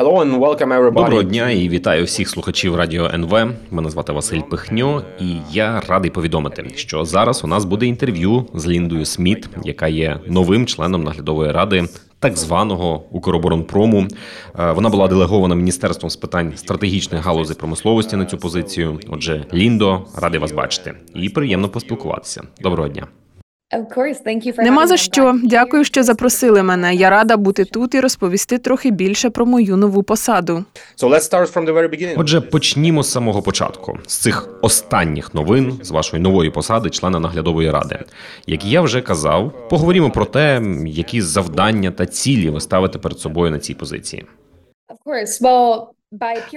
Hello and welcome everybody. Доброго дня і вітаю всіх слухачів радіо НВ. Мене звати Василь Пихньо, і я радий повідомити, що зараз у нас буде інтерв'ю з Ліндою Сміт, яка є новим членом наглядової ради. Так званого Укроборонпрому Е, вона була делегована міністерством з питань стратегічних галузей промисловості на цю позицію. Отже, Ліндо, радий вас бачити і приємно поспілкуватися. Доброго дня. Нема за що. Дякую, що запросили мене. Я рада бути тут і розповісти трохи більше про мою нову посаду. So let's start from the very beginning. Отже, почнімо з самого початку, з цих останніх новин з вашої нової посади, члена наглядової ради. Як я вже казав, поговоримо про те, які завдання та цілі ви ставите перед собою на цій позиції.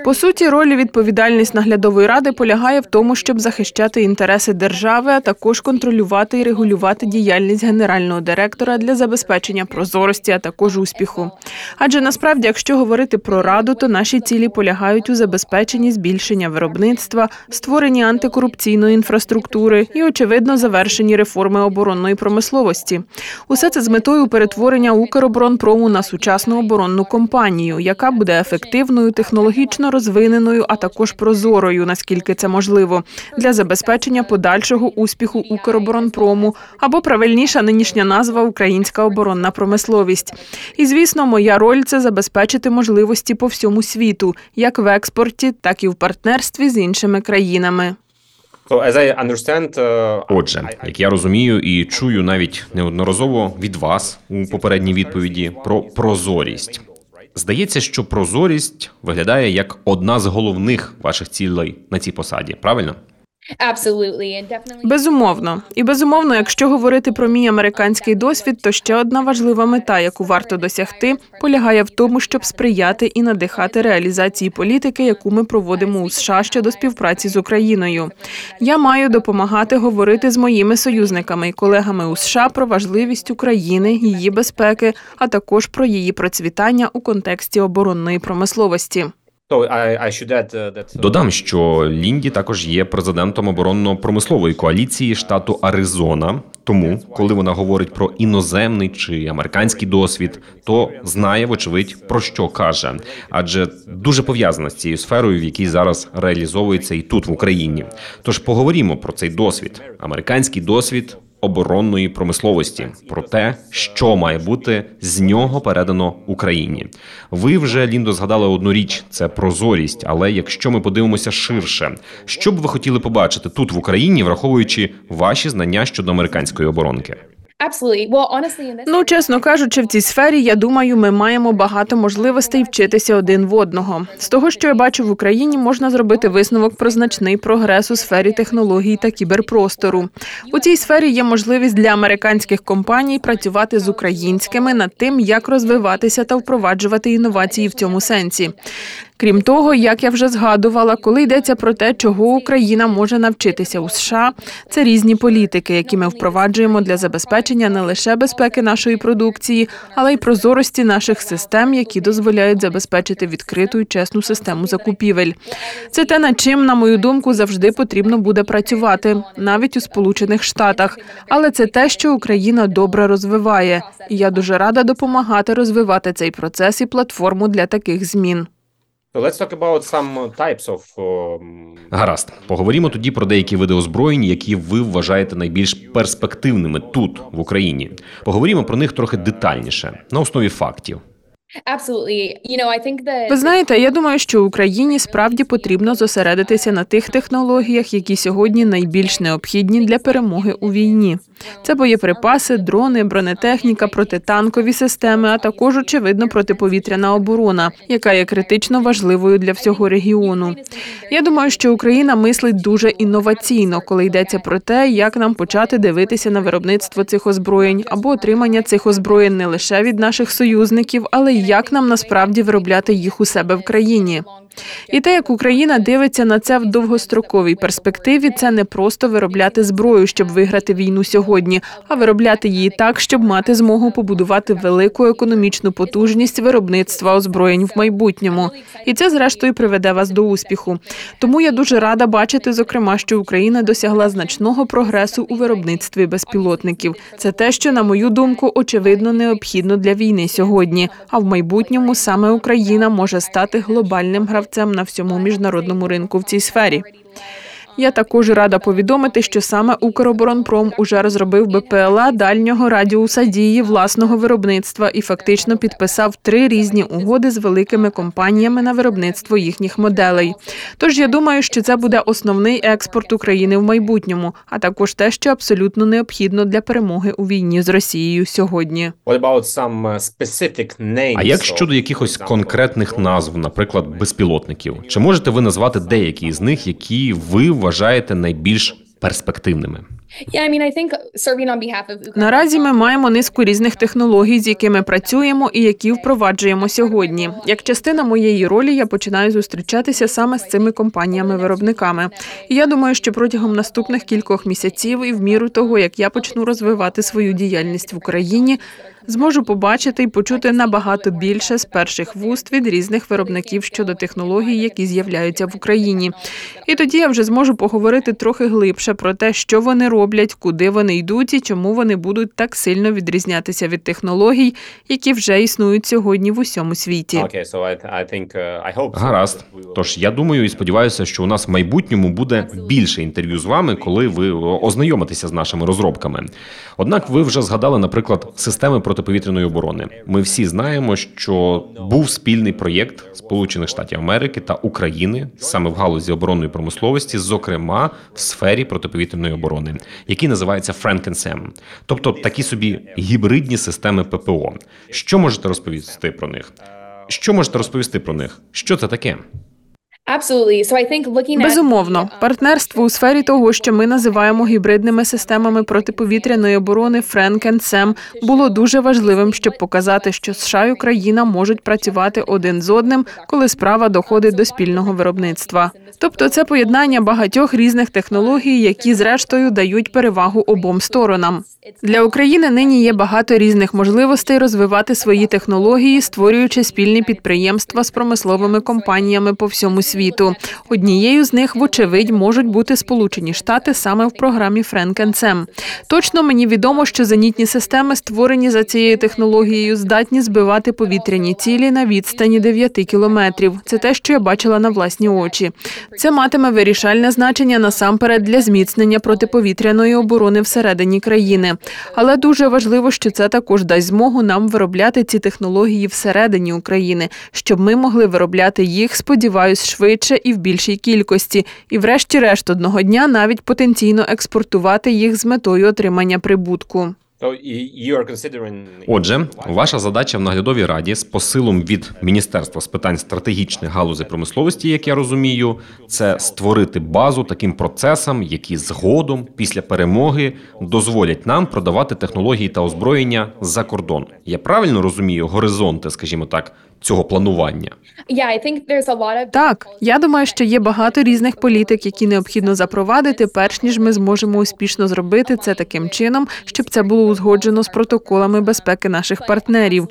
По суті, роль і відповідальність наглядової ради полягає в тому, щоб захищати інтереси держави, а також контролювати і регулювати діяльність генерального директора для забезпечення прозорості, а також успіху. Адже насправді, якщо говорити про раду, то наші цілі полягають у забезпеченні збільшення виробництва, створенні антикорупційної інфраструктури і, очевидно, завершенні реформи оборонної промисловості. Усе це з метою перетворення Укроборонпрому на сучасну оборонну компанію, яка буде ефективною технологічною технологічно розвиненою, а також прозорою, наскільки це можливо, для забезпечення подальшого успіху Укроборонпрому або правильніша нинішня назва Українська оборонна промисловість. І звісно, моя роль це забезпечити можливості по всьому світу, як в експорті, так і в партнерстві з іншими країнами. Uh, Отже, як я розумію і чую навіть неодноразово від вас у попередній відповіді про прозорість. Здається, що прозорість виглядає як одна з головних ваших цілей на цій посаді. Правильно? Безумовно, і безумовно, якщо говорити про мій американський досвід, то ще одна важлива мета, яку варто досягти, полягає в тому, щоб сприяти і надихати реалізації політики, яку ми проводимо у США щодо співпраці з Україною. Я маю допомагати говорити з моїми союзниками і колегами у США про важливість України, її безпеки, а також про її процвітання у контексті оборонної промисловості. Add uh, that. Додам, що Лінді також є президентом оборонно-промислової коаліції штату Аризона. Тому, коли вона говорить про іноземний чи американський досвід, то знає, вочевидь, про що каже, адже дуже пов'язана з цією сферою, в якій зараз реалізовується і тут в Україні. Тож поговоримо про цей досвід, американський досвід оборонної промисловості, про те, що має бути з нього передано Україні. Ви вже Ліндо згадали одну річ: це прозорість. Але якщо ми подивимося ширше, що б ви хотіли побачити тут в Україні, враховуючи ваші знання щодо американської оборонки? Ну, чесно кажучи, в цій сфері я думаю, ми маємо багато можливостей вчитися один в одного. З того, що я бачу в Україні, можна зробити висновок про значний прогрес у сфері технологій та кіберпростору. У цій сфері є можливість для американських компаній працювати з українськими над тим, як розвиватися та впроваджувати інновації в цьому сенсі. Крім того, як я вже згадувала, коли йдеться про те, чого Україна може навчитися у США, це різні політики, які ми впроваджуємо для забезпечення не лише безпеки нашої продукції, але й прозорості наших систем, які дозволяють забезпечити відкриту і чесну систему закупівель. Це те, над чим, на мою думку, завжди потрібно буде працювати, навіть у Сполучених Штатах. Але це те, що Україна добре розвиває, і я дуже рада допомагати розвивати цей процес і платформу для таких змін. Let's talk about some types of. Um, Гаразд, поговоримо тоді про деякі види озброєнь, які ви вважаєте найбільш перспективними тут в Україні. Поговоримо про них трохи детальніше на основі фактів. Ви знаєте, я думаю, що Україні справді потрібно зосередитися на тих технологіях, які сьогодні найбільш необхідні для перемоги у війні. Це боєприпаси, дрони, бронетехніка, протитанкові системи, а також очевидно протиповітряна оборона, яка є критично важливою для всього регіону. Я думаю, що Україна мислить дуже інноваційно, коли йдеться про те, як нам почати дивитися на виробництво цих озброєнь або отримання цих озброєнь не лише від наших союзників, але й як нам насправді виробляти їх у себе в країні. І те, як Україна дивиться на це в довгостроковій перспективі, це не просто виробляти зброю, щоб виграти війну сьогодні, а виробляти її так, щоб мати змогу побудувати велику економічну потужність виробництва озброєнь в майбутньому. І це зрештою приведе вас до успіху. Тому я дуже рада бачити, зокрема, що Україна досягла значного прогресу у виробництві безпілотників. Це те, що на мою думку очевидно необхідно для війни сьогодні. А в майбутньому саме Україна може стати глобальним гравцем на всьому міжнародному ринку в цій сфері. Я також рада повідомити, що саме Укроборонпром уже розробив БПЛА дальнього радіуса дії власного виробництва і фактично підписав три різні угоди з великими компаніями на виробництво їхніх моделей. Тож я думаю, що це буде основний експорт України в майбутньому, а також те, що абсолютно необхідно для перемоги у війні з Росією сьогодні. Uh, А як щодо якихось конкретних назв, наприклад, безпілотників? Чи можете ви назвати деякі з них, які ви вважаєте найбільш перспективними? Наразі ми маємо низку різних технологій, з якими працюємо і які впроваджуємо сьогодні. Як частина моєї ролі, я починаю зустрічатися саме з цими компаніями-виробниками. І я думаю, що протягом наступних кількох місяців і в міру того, як я почну розвивати свою діяльність в Україні, зможу побачити і почути набагато більше з перших вуст від різних виробників щодо технологій, які з'являються в Україні. І тоді я вже зможу поговорити трохи глибше про те, що вони роблять, куди вони йдуть і чому вони будуть так сильно відрізнятися від технологій, які вже існують сьогодні в усьому світі. Uh, Гаразд. Тож я думаю і сподіваюся, що у нас в майбутньому буде більше інтерв'ю з вами, коли ви ознайомитеся з нашими розробками. Однак ви вже згадали, наприклад, системи протиповітряної оборони. Ми всі знаємо, що був спільний проєкт Сполучених Штатів Америки та України саме в галузі оборонної промисловості, зокрема в сфері протиповітряної оборони, який називається FrankenSam. тобто такі собі гібридні системи ППО. Що можете розповісти про них? Що можете розповісти про них? Що це таке? Безумовно, партнерство у сфері того, що ми називаємо гібридними системами протиповітряної оборони Френк and Сем, було дуже важливим, щоб показати, що США і Україна можуть працювати один з одним, коли справа доходить до спільного виробництва. Тобто, це поєднання багатьох різних технологій, які зрештою дають перевагу обом сторонам. Для України нині є багато різних можливостей розвивати свої технології, створюючи спільні підприємства з промисловими компаніями по всьому світу. Однією з них, вочевидь, можуть бути Сполучені Штати саме в програмі and Точно мені відомо, що зенітні системи, створені за цією технологією, здатні збивати повітряні цілі на відстані 9 кілометрів. Це те, що я бачила на власні очі. Це матиме вирішальне значення насамперед для зміцнення протиповітряної оборони всередині країни. Але дуже важливо, що це також дасть змогу нам виробляти ці технології всередині України, щоб ми могли виробляти їх, сподіваюсь, швидше і в більшій кількості, і, врешті-решт, одного дня навіть потенційно експортувати їх з метою отримання прибутку. Отже, ваша задача в наглядовій раді з посилом від Міністерства з питань стратегічних галузей промисловості, як я розумію, це створити базу таким процесам, які згодом після перемоги дозволять нам продавати технології та озброєння за кордон. Я правильно розумію горизонти, скажімо так, цього планування. Так, я думаю, що є багато різних політик, які необхідно запровадити, перш ніж ми зможемо успішно зробити це таким чином, щоб це було узгоджено з протоколами безпеки наших партнерів.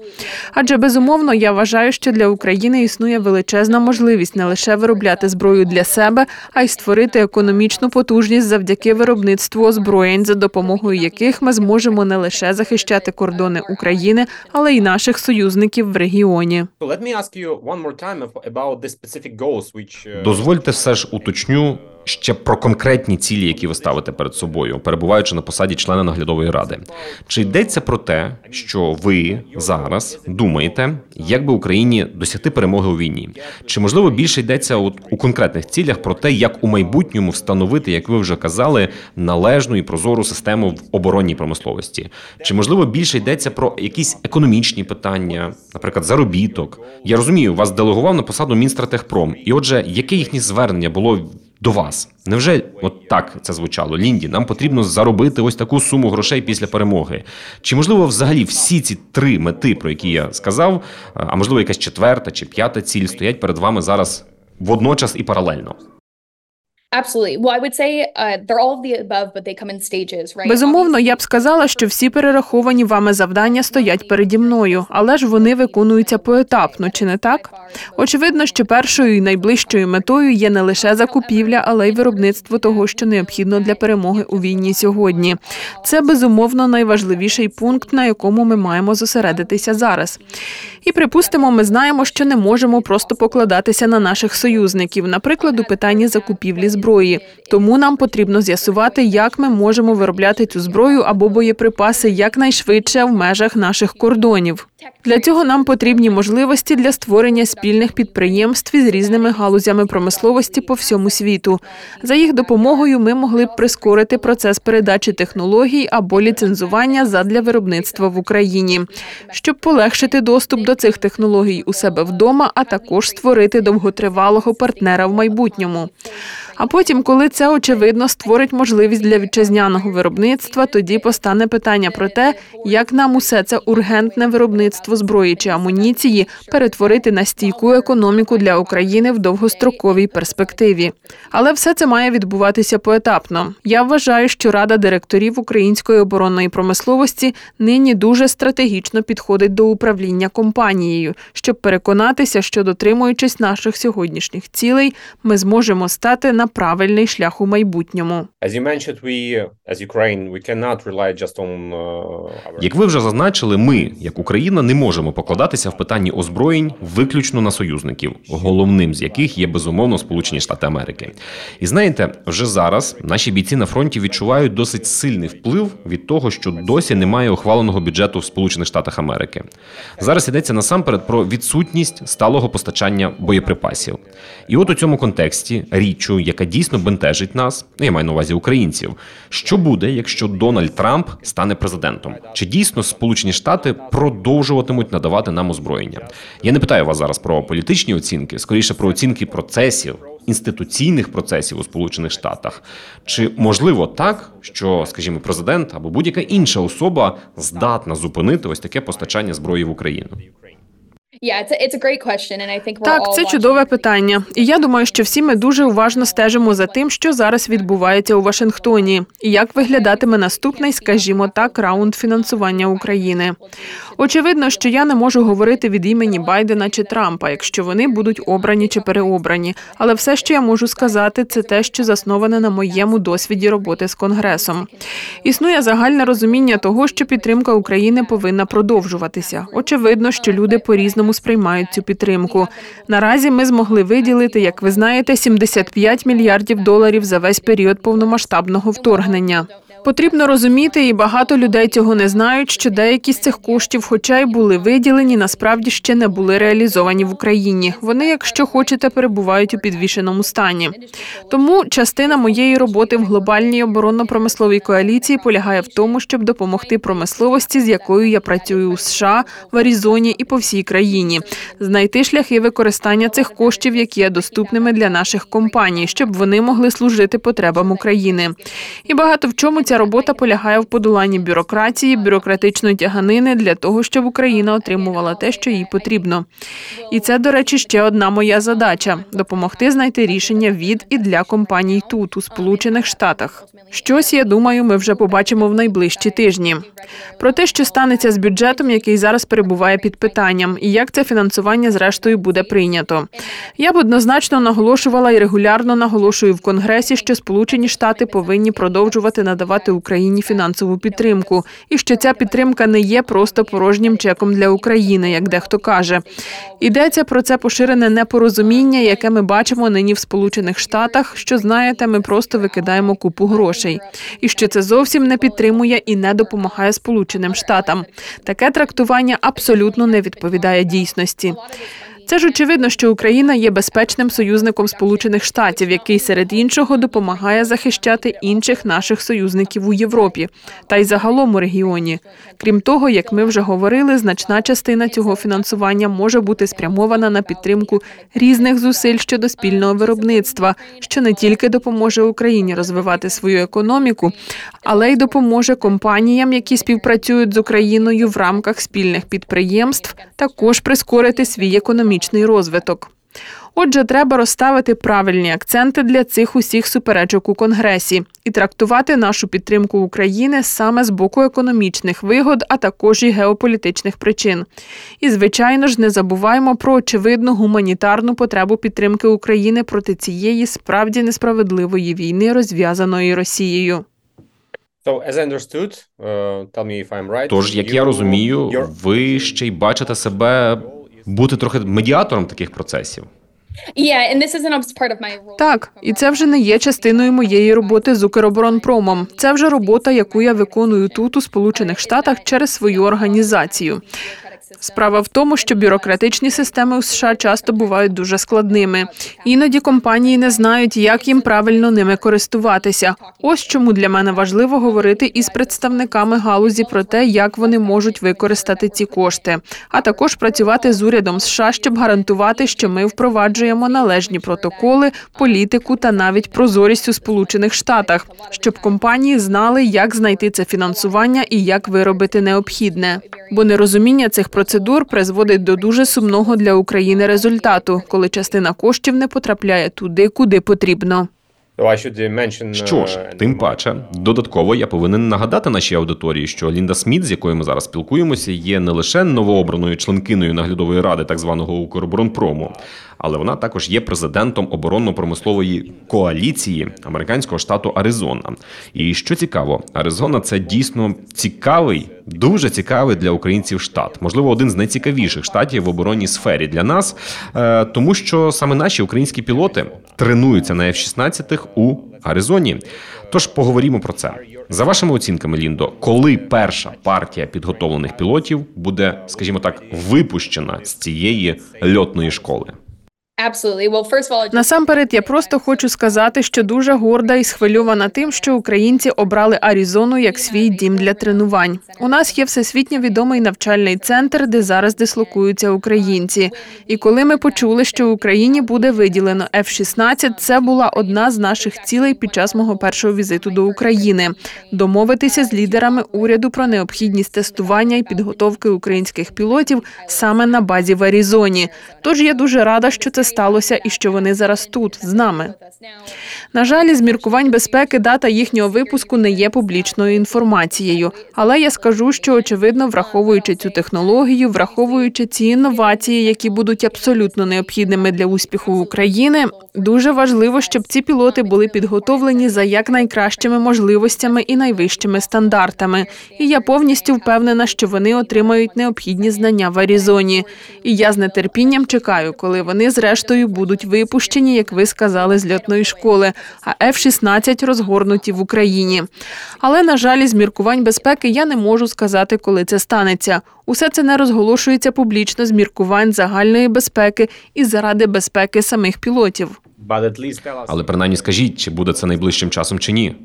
Адже безумовно я вважаю, що для України існує величезна можливість не лише виробляти зброю для себе, а й створити економічну потужність завдяки виробництву озброєнь, за допомогою яких ми зможемо не лише захищати кордони України, але й наших союзників в регіоні. Дозвольте все ж уточню ще про конкретні цілі, які ви ставите перед собою, перебуваючи на посаді члена наглядової ради. Чи йдеться про те, що ви зараз думаєте, як би Україні досягти перемоги у війні? Чи можливо більше йдеться от у конкретних цілях про те, як у майбутньому встановити, як ви вже казали, належну і прозору систему в оборонній промисловості? Чи можливо більше йдеться про якісь економічні питання, наприклад, заробіток? Я розумію, вас делегував на посаду міністра Техпром. і отже, яке їхнє звернення було до вас. Невже от так це звучало? Лінді, нам потрібно заробити ось таку суму грошей після перемоги. Чи можливо взагалі всі ці три мети, про які я сказав, а можливо якась четверта чи п'ята ціль стоять перед вами зараз водночас і паралельно. Безумовно, я б сказала, що всі перераховані вами завдання стоять переді мною, але ж вони виконуються поетапно, чи не так? Очевидно, що першою і найближчою метою є не лише закупівля, але й виробництво того, що необхідно для перемоги у війні сьогодні. Це безумовно найважливіший пункт, на якому ми маємо зосередитися зараз. І припустимо, ми знаємо, що не можемо просто покладатися на наших союзників, наприклад, у питанні закупівлі зброї. Тому нам потрібно з'ясувати, як ми можемо виробляти цю зброю або боєприпаси якнайшвидше в межах наших кордонів. Для цього нам потрібні можливості для створення спільних підприємств із різними галузями промисловості по всьому світу. За їх допомогою ми могли б прискорити процес передачі технологій або ліцензування задля виробництва в Україні, щоб полегшити доступ до цих технологій у себе вдома, а також створити довготривалого партнера в майбутньому. А потім, коли це очевидно створить можливість для вітчизняного виробництва, тоді постане питання про те, як нам усе це ургентне виробництво зброї чи амуніції перетворити на стійку економіку для України в довгостроковій перспективі. Але все це має відбуватися поетапно. Я вважаю, що рада директорів української оборонної промисловості нині дуже стратегічно підходить до управління компанією, щоб переконатися, що дотримуючись наших сьогоднішніх цілей, ми зможемо стати на правильний шлях у майбутньому. Uh, Як ви вже зазначили, ми, як Україна, не можемо покладатися в питанні озброєнь виключно на союзників, головним з яких є безумовно Сполучені Штати Америки. І знаєте, вже зараз наші бійці на фронті відчувають досить сильний вплив від того, що досі немає ухваленого бюджету в Сполучених Штатах Америки. Зараз йдеться насамперед про відсутність сталого постачання боєприпасів. І от у цьому контексті річчю, яка дійсно бентежить нас, я маю на увазі українців. Що буде, якщо Дональд Трамп стане президентом? Чи дійсно Сполучені Штати продовжуватимуть надавати нам озброєння? Я не питаю вас зараз про політичні оцінки, скоріше про оцінки процесів. Інституційних процесів у Сполучених Штатах чи можливо так, що, скажімо, президент або будь-яка інша особа здатна зупинити ось таке постачання зброї в Україну? Так, це чудове питання. І я думаю, що всі ми дуже уважно стежимо за тим, що зараз відбувається у Вашингтоні, і як виглядатиме наступний, скажімо так, раунд фінансування України. Очевидно, що я не можу говорити від імені Байдена чи Трампа, якщо вони будуть обрані чи переобрані. Але все, що я можу сказати, це те, що засноване на моєму досвіді роботи з конгресом. Існує загальне розуміння того, що підтримка України повинна продовжуватися. Очевидно, що люди по різному сприймають цю підтримку. Наразі ми змогли виділити, як ви знаєте, 75 мільярдів доларів за весь період повномасштабного вторгнення. Потрібно розуміти, і багато людей цього не знають, що деякі з цих коштів, хоча й були виділені, насправді ще не були реалізовані в Україні. Вони, якщо хочете, перебувають у підвішеному стані. Тому частина моєї роботи в глобальній оборонно-промисловій коаліції полягає в тому, щоб допомогти промисловості, з якою я працюю у США, в Аризоні і по всій країні, знайти шляхи використання цих коштів, які є доступними для наших компаній, щоб вони могли служити потребам України. І багато в чому ця Ця робота полягає в подоланні бюрократії, бюрократичної тяганини для того, щоб Україна отримувала те, що їй потрібно. І це, до речі, ще одна моя задача допомогти знайти рішення від і для компаній тут, у Сполучених Штатах. Щось я думаю, ми вже побачимо в найближчі тижні. Про те, що станеться з бюджетом, який зараз перебуває під питанням, і як це фінансування зрештою буде прийнято. Я б однозначно наголошувала і регулярно наголошую в Конгресі, що Сполучені Штати повинні продовжувати надавати надавати Україні фінансову підтримку, і що ця підтримка не є просто порожнім чеком для України, як дехто каже. Йдеться про це поширене непорозуміння, яке ми бачимо нині в Сполучених Штатах. Що знаєте, ми просто викидаємо купу грошей, і що це зовсім не підтримує і не допомагає Сполученим Штатам. Таке трактування абсолютно не відповідає дійсності. Це ж очевидно, що Україна є безпечним союзником Сполучених Штатів, який серед іншого допомагає захищати інших наших союзників у Європі та й загалом у регіоні. Крім того, як ми вже говорили, значна частина цього фінансування може бути спрямована на підтримку різних зусиль щодо спільного виробництва, що не тільки допоможе Україні розвивати свою економіку, але й допоможе компаніям, які співпрацюють з Україною в рамках спільних підприємств, також прискорити свій економічний розвиток. Отже, треба розставити правильні акценти для цих усіх суперечок у конгресі і трактувати нашу підтримку України саме з боку економічних вигод, а також і геополітичних причин. І звичайно ж не забуваємо про очевидну гуманітарну потребу підтримки України проти цієї справді несправедливої війни, розв'язаної Росією. Uh, Тож, як я розумію, ви ще й бачите себе бути трохи медіатором таких процесів. Так, і це вже не є частиною моєї роботи з Укроборонпромом. Це вже робота, яку я виконую тут у Сполучених Штатах через свою організацію. Справа в тому, що бюрократичні системи у США часто бувають дуже складними. Іноді компанії не знають, як їм правильно ними користуватися. Ось чому для мене важливо говорити із представниками галузі про те, як вони можуть використати ці кошти, а також працювати з урядом США, щоб гарантувати, що ми впроваджуємо належні протоколи, політику та навіть прозорість у Сполучених Штатах, щоб компанії знали, як знайти це фінансування і як виробити необхідне. Бо нерозуміння цих процесів процедур призводить до дуже сумного для України результату, коли частина коштів не потрапляє туди, куди потрібно. Що ж, тим паче, додатково я повинен нагадати нашій аудиторії, що Лінда Сміт, з якою ми зараз спілкуємося, є не лише новообраною членкиною наглядової ради так званого Укроборонпрому, але вона також є президентом оборонно-промислової коаліції американського штату Аризона. І що цікаво, Аризона це дійсно цікавий, дуже цікавий для українців штат, можливо, один з найцікавіших штатів в оборонній сфері для нас, е, тому що саме наші українські пілоти тренуються на F-16 у Аризоні. Тож поговоримо про це за вашими оцінками, Ліндо, коли перша партія підготовлених пілотів буде, скажімо так, випущена з цієї льотної школи. Насамперед, я просто хочу сказати, що дуже горда і схвильована тим, що українці обрали Аризону як свій дім для тренувань. У нас є всесвітньо відомий навчальний центр, де зараз дислокуються українці. І коли ми почули, що в Україні буде виділено F-16, це була одна з наших цілей під час мого першого візиту до України домовитися з лідерами уряду про необхідність тестування і підготовки українських пілотів саме на базі в Аризоні. Тож я дуже рада, що це сталося і що вони зараз тут з нами. На жаль, із міркувань безпеки дата їхнього випуску не є публічною інформацією, але я скажу, що очевидно, враховуючи цю технологію, враховуючи ці інновації, які будуть абсолютно необхідними для успіху України, дуже важливо, щоб ці пілоти були підготовлені за якнайкращими можливостями і найвищими стандартами. І я повністю впевнена, що вони отримають необхідні знання в Аризоні. І я з нетерпінням чекаю, коли вони зрештою будуть випущені, як ви сказали, з льотної школи, а F-16 розгорнуті в Україні. Але на жаль, із міркувань безпеки я не можу сказати, коли це станеться. Усе це не розголошується публічно з міркувань загальної безпеки і заради безпеки самих пілотів. Але принаймні скажіть, чи буде це найближчим часом чи ні.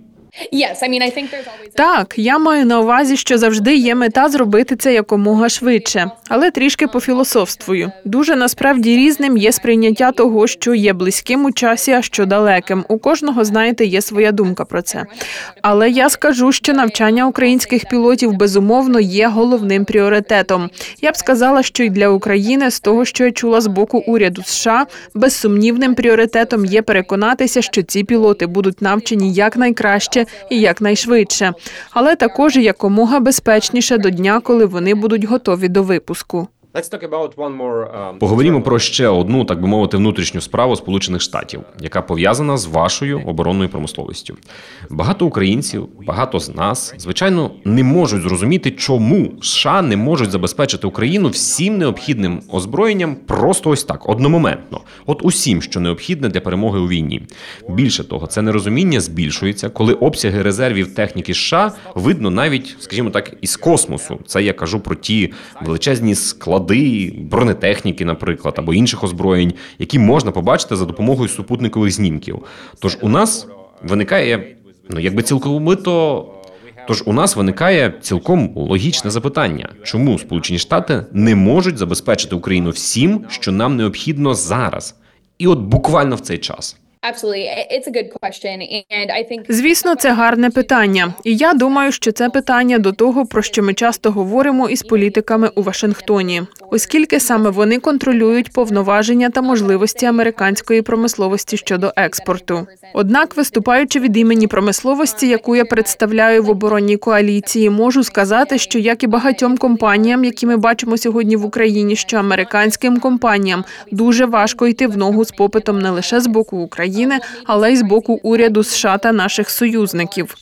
Так, я маю на увазі, що завжди є мета зробити це якомога швидше, але трішки пофілософствую. Дуже насправді різним є сприйняття того, що є близьким у часі, а що далеким. У кожного, знаєте, є своя думка про це. Але я скажу, що навчання українських пілотів безумовно є головним пріоритетом. Я б сказала, що й для України з того, що я чула з боку уряду США, безсумнівним пріоритетом є переконатися, що ці пілоти будуть навчені якнайкраще і якнайшвидше, але також якомога безпечніше до дня, коли вони будуть готові до випуску. Um, Поговоримо про ще одну, так би мовити, внутрішню справу Сполучених Штатів, яка пов'язана з вашою оборонною промисловістю. Багато українців, багато з нас, звичайно, не можуть зрозуміти, чому США не можуть забезпечити Україну всім необхідним озброєнням просто ось так, одномоментно, от усім, що необхідне для перемоги у війні. Більше того, це нерозуміння збільшується, коли обсяги резервів техніки США видно навіть, скажімо так, із космосу. Це я кажу про ті величезні склади склади бронетехніки, наприклад, або інших озброєнь, які можна побачити за допомогою супутникових знімків. Тож у нас виникає ну якби цілковито. Тож у нас виникає цілком логічне запитання, чому Сполучені Штати не можуть забезпечити Україну всім, що нам необхідно зараз, і от буквально в цей час. Звісно, це гарне питання, і я думаю, що це питання до того, про що ми часто говоримо із політиками у Вашингтоні, оскільки саме вони контролюють повноваження та можливості американської промисловості щодо експорту. Однак, виступаючи від імені промисловості, яку я представляю в оборонній коаліції, можу сказати, що як і багатьом компаніям, які ми бачимо сьогодні в Україні, що американським компаніям дуже важко йти в ногу з попитом не лише з боку України, але й з боку уряду США та наших союзників.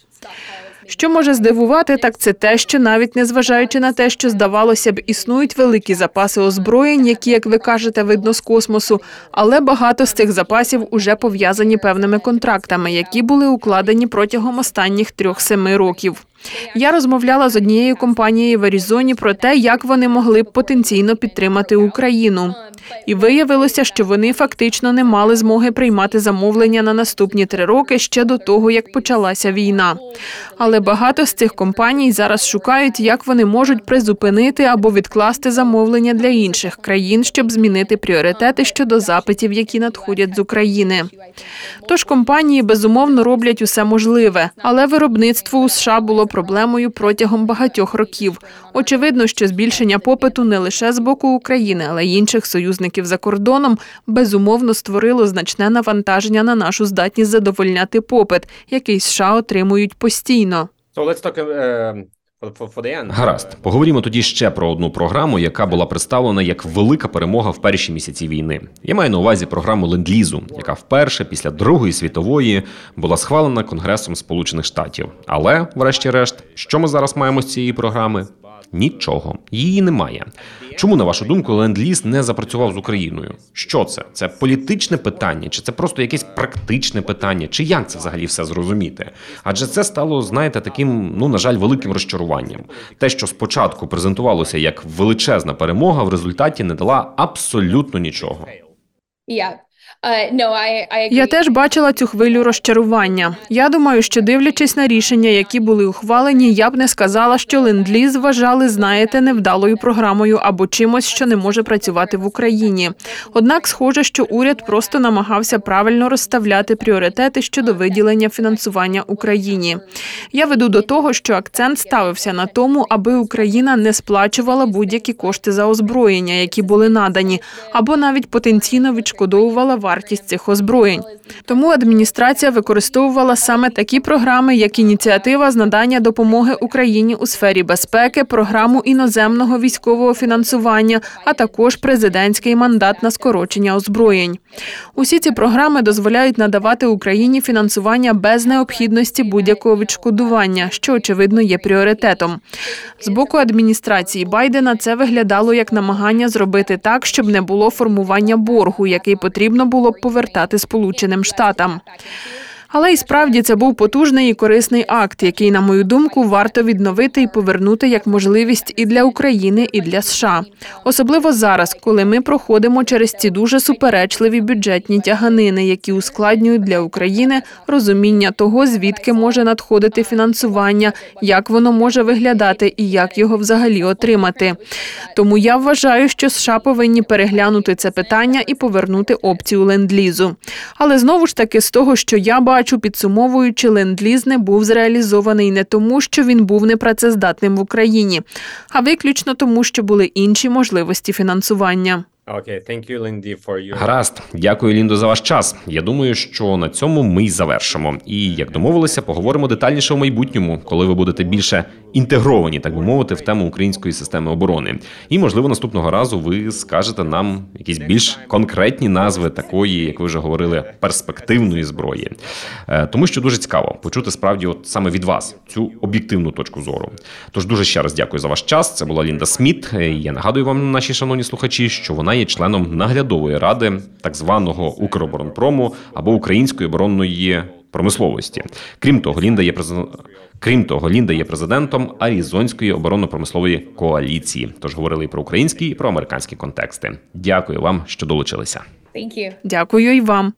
Що може здивувати, так це те, що навіть незважаючи на те, що здавалося б, існують великі запаси озброєнь, які, як ви кажете, видно з космосу, але багато з цих запасів уже пов'язані певними контрактами, які були укладені протягом останніх трьох-семи років. Я розмовляла з однією компанією в Арізоні про те, як вони могли б потенційно підтримати Україну. І виявилося, що вони фактично не мали змоги приймати замовлення на наступні три роки ще до того, як почалася війна. Але багато з цих компаній зараз шукають, як вони можуть призупинити або відкласти замовлення для інших країн, щоб змінити пріоритети щодо запитів, які надходять з України. Тож компанії безумовно роблять усе можливе, але виробництво у США було проблемою протягом багатьох років. Очевидно, що збільшення попиту не лише з боку України, але й інших союзників за кордоном безумовно створило значне навантаження на нашу здатність задовольняти попит, який США отримують постійно. Гаразд, поговоримо тоді ще про одну програму, яка була представлена як велика перемога в перші місяці війни. Я маю на увазі програму ленд-лізу, яка вперше після Другої світової була схвалена Конгресом Сполучених Штатів. Але, врешті-решт, що ми зараз маємо з цієї програми? Нічого, її немає. Чому на вашу думку ленд-ліз не запрацював з Україною? Що це? Це політичне питання, чи це просто якесь практичне питання, чи як це взагалі все зрозуміти? Адже це стало, знаєте, таким, ну на жаль, великим розчаруванням. Те, що спочатку презентувалося як величезна перемога, в результаті не дала абсолютно нічого. Yeah. Uh, Я теж бачила цю хвилю розчарування. Я думаю, що дивлячись на рішення, які були ухвалені, я б не сказала, що ленд-ліз вважали, знаєте, невдалою програмою або чимось, що не може працювати в Україні. Однак, схоже, що уряд просто намагався правильно розставляти пріоритети щодо виділення фінансування Україні. Я веду до того, що акцент ставився на тому, аби Україна не сплачувала будь-які кошти за озброєння, які були надані, або навіть потенційно відшкодовувала вартість цих озброєнь. Тому адміністрація використовувала саме такі програми, як ініціатива з надання допомоги Україні у сфері безпеки, програму іноземного військового фінансування, а також президентський мандат на скорочення озброєнь. Усі ці програми дозволяють надавати Україні фінансування без необхідності будь-якого відшкодування, що очевидно є пріоритетом. З боку адміністрації Байдена це виглядало як намагання зробити так, щоб не було формування боргу, який потрібно було б повертати Сполученим Штатам. Але і справді це був потужний і корисний акт, який, на мою думку, варто відновити і повернути як можливість і для України, і для США. Особливо зараз, коли ми проходимо через ці дуже суперечливі бюджетні тяганини, які ускладнюють для України розуміння того, звідки може надходити фінансування, як воно може виглядати і як його взагалі отримати. Тому я вважаю, що США повинні переглянути це питання і повернути опцію ленд-лізу. Але знову ж таки, з того, що я бачу, бачу, підсумовуючи, ленд-ліз не був зреалізований не тому, що він був непрацездатним в Україні, а виключно тому, що були інші можливості фінансування. Okay, thank you, Lindy, for your... Гаразд, дякую, Ліндо, за ваш час. Я думаю, що на цьому ми й завершимо. І як домовилися, поговоримо детальніше в майбутньому, коли ви будете більше інтегровані, так би мовити, в тему української системи оборони. І можливо, наступного разу ви скажете нам якісь більш конкретні назви такої, як ви вже говорили, перспективної зброї. Е, тому що дуже цікаво почути справді, от саме від вас цю об'єктивну точку зору. Тож дуже ще раз дякую за ваш час. Це була Лінда Сміт. Е, я нагадую вам, наші шановні слухачі, що вона є членом наглядової ради так званого Укроборонпрому або Української оборонної промисловості. Крім того, Лінда є президент. Крім того, Лінда є президентом Арізонської оборонно-промислової коаліції. Тож говорили і про українські, і про американські контексти. Дякую вам, що долучилися. Дякую і вам.